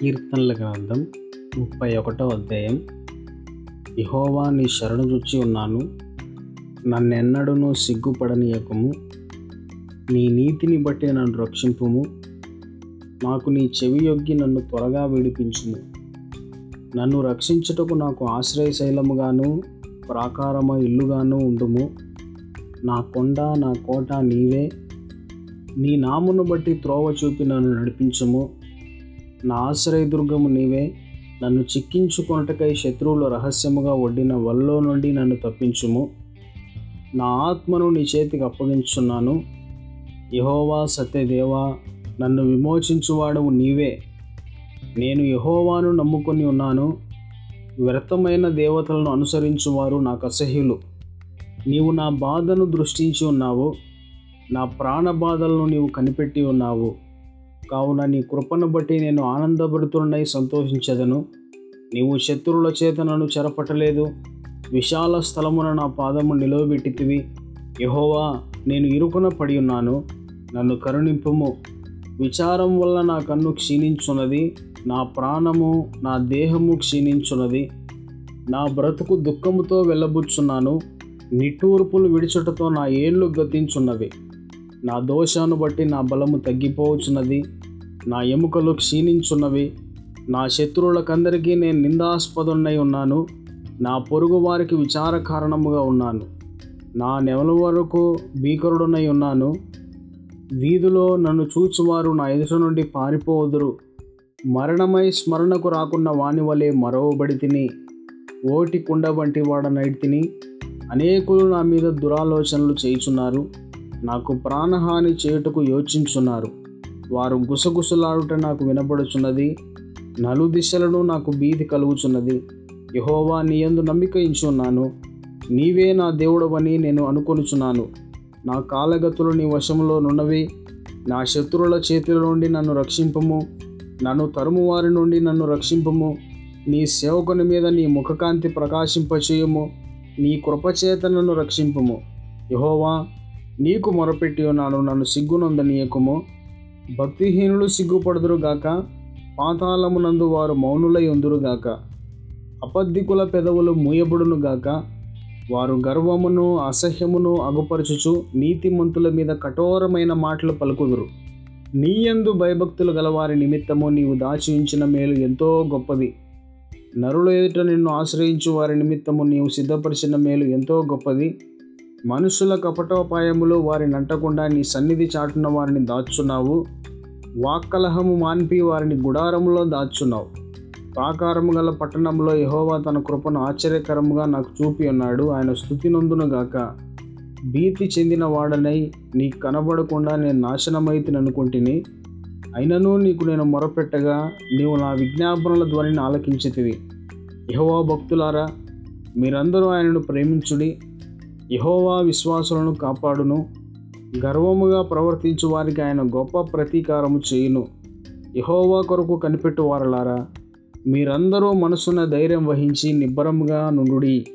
కీర్తనల గ్రంథం ముప్పై ఒకటో అధ్యాయం. ఇహోవా నీ శరణు జొచ్చి ఉన్నాను. నన్నెన్నడును సిగ్గుపడనీయకము. నీ నీతిని బట్టి నన్ను రక్షింపుము. నాకు నీ చెవి యొగ్గి నన్ను త్వరగా విడిపించుము. నన్ను రక్షించుటకు నాకు ఆశ్రయశైలముగాను ప్రాకారమ ఇల్లుగాను ఉండుము. నా కొండ నా కోట నీవే. నీ నామును బట్టి త్రోవ చూపి నన్ను నడిపించము. నా ఆశ్రయదుర్గము నీవే. నన్ను చిక్కించుకొనుటకై శత్రువులు రహస్యముగా ఒడ్డిన వల్లో నుండి నన్ను తప్పించుము. నా ఆత్మను నీ చేతికి అప్పగించున్నాను యహోవా సత్యదేవా నన్ను విమోచించువాడవు నీవే. నేను యహోవాను నమ్ముకొని ఉన్నాను. వ్యర్థమైన దేవతలను అనుసరించువారు నాకు అసహ్యులు. నీవు నా బాధను దృష్టించి ఉన్నావు. నా ప్రాణ బాధలను నీవు కనిపెట్టి ఉన్నావు. కావున నీ కృపను బట్టి నేను ఆనందపడుతున్నై సంతోషించదను. నీవు శత్రువుల చేత నన్ను చెరపట్టలేదు. విశాల స్థలమున నా పాదము నిలవబెట్టితివి. యహోవా నేను ఇరుకున పడి ఉన్నాను నన్ను కరుణింపుము. విచారం వల్ల నా కన్ను క్షీణించున్నది. నా ప్రాణము నా దేహము క్షీణించున్నది. నా బ్రతుకు దుఃఖముతో వెళ్ళబుచ్చున్నాను. నిట్టూర్పులు విడిచుటతో నా ఏళ్ళు గతించున్నవి. నా దోషాన్ని బట్టి నా బలము తగ్గిపోవచ్చున్నది. నా ఎముకలు క్షీణించున్నవి. నా శత్రువులకందరికీ నేను నిందాస్పదున్నై ఉన్నాను. నా పొరుగు వారికి విచార కారణముగా ఉన్నాను. నా నెవల వరకు భీకరుడునై ఉన్నాను. వీధిలో నన్ను చూచువారు నా ఎదుట నుండి పారిపోవదురు మరణమై స్మరణకు రాకున్న వాని వలె మరవబడి తిని ఓటి కుండ వంటి వాడనైటి తిని అనేకులు నా మీద దురాలోచనలు చేయుచున్నారు. నాకు ప్రాణహాని చేయుటకు యోచించున్నారు. వారు గుసగుసలాడుట నాకు వినపడుచున్నది నలు దిశలను నాకు భీతి కలుగుచున్నది. యహోవా నీ ఎందు నమ్మిక ఇంచున్నాను. నీవే నా దేవుడవని నేను అనుకొనుచున్నాను. నా కాలగతులు నీ వశంలో నున్నవి. నా శత్రువుల చేతుల నుండి నన్ను రక్షింపము. నన్ను తరుము వారి నుండి నన్ను రక్షింపము. నీ సేవకుని మీద నీ ముఖకాంతి ప్రకాశింపచేయము. నీ కృపచేత నన్ను రక్షింపము. యహోవా నీకు మొరపెట్టి ఉన్నాను నన్ను సిగ్గునందనీయకుము. భక్తిహీనులు సిగ్గుపడుదురుగాక పాతాళమునందు వారు మౌనులై ఉందురుగాక అబద్ధికుల పెదవులు మూయబడునుగాక వారు గర్వమును అసహ్యమును అగుపరచుచు నీతిమంతుల మీద కఠోరమైన మాటలు పలుకుదురు. నీయందు భయభక్తులు గలవారి నిమిత్తము నీవు దాచి ఉంచిన మేలు ఎంతో గొప్పది. నరుల ఎదుట నిన్ను ఆశ్రయించు వారి నిమిత్తము నీవు సిద్ధపరిచిన మేలు ఎంతో గొప్పది. మనుషుల కపటోపాయములు వారిని అంటకుండా నీ సన్నిధి చాటున వారిని దాచున్నావు వాక్కలహము మాన్పి వారిని గుడారములో దాచున్నావు ప్రాకారము గల పట్టణంలో యహోవా తన కృపను ఆశ్చర్యకరముగా నాకు చూపి ఉన్నాడు. ఆయన స్థుతి గాక. భీతి చెందిన వాడనై నీకు కనబడకుండా నేను నాశనమైతే అనుకుంటుని అయినను నీకు నేను మొరపెట్టగా నీవు నా విజ్ఞాపనల ధ్వనిని ఆలకించితివి. యహోవా భక్తులారా మీరందరూ ఆయనను ప్రేమించుడి. యహోవా విశ్వాసులను కాపాడును. గర్వముగా ప్రవర్తించు వారికి ఆయన గొప్ప ప్రతీకారము చేయును. యహోవా కొరకు కనిపెట్టు వారలారా మీరందరూ మనసున ధైర్యం వహించి నిబ్బరముగా నుండుడి.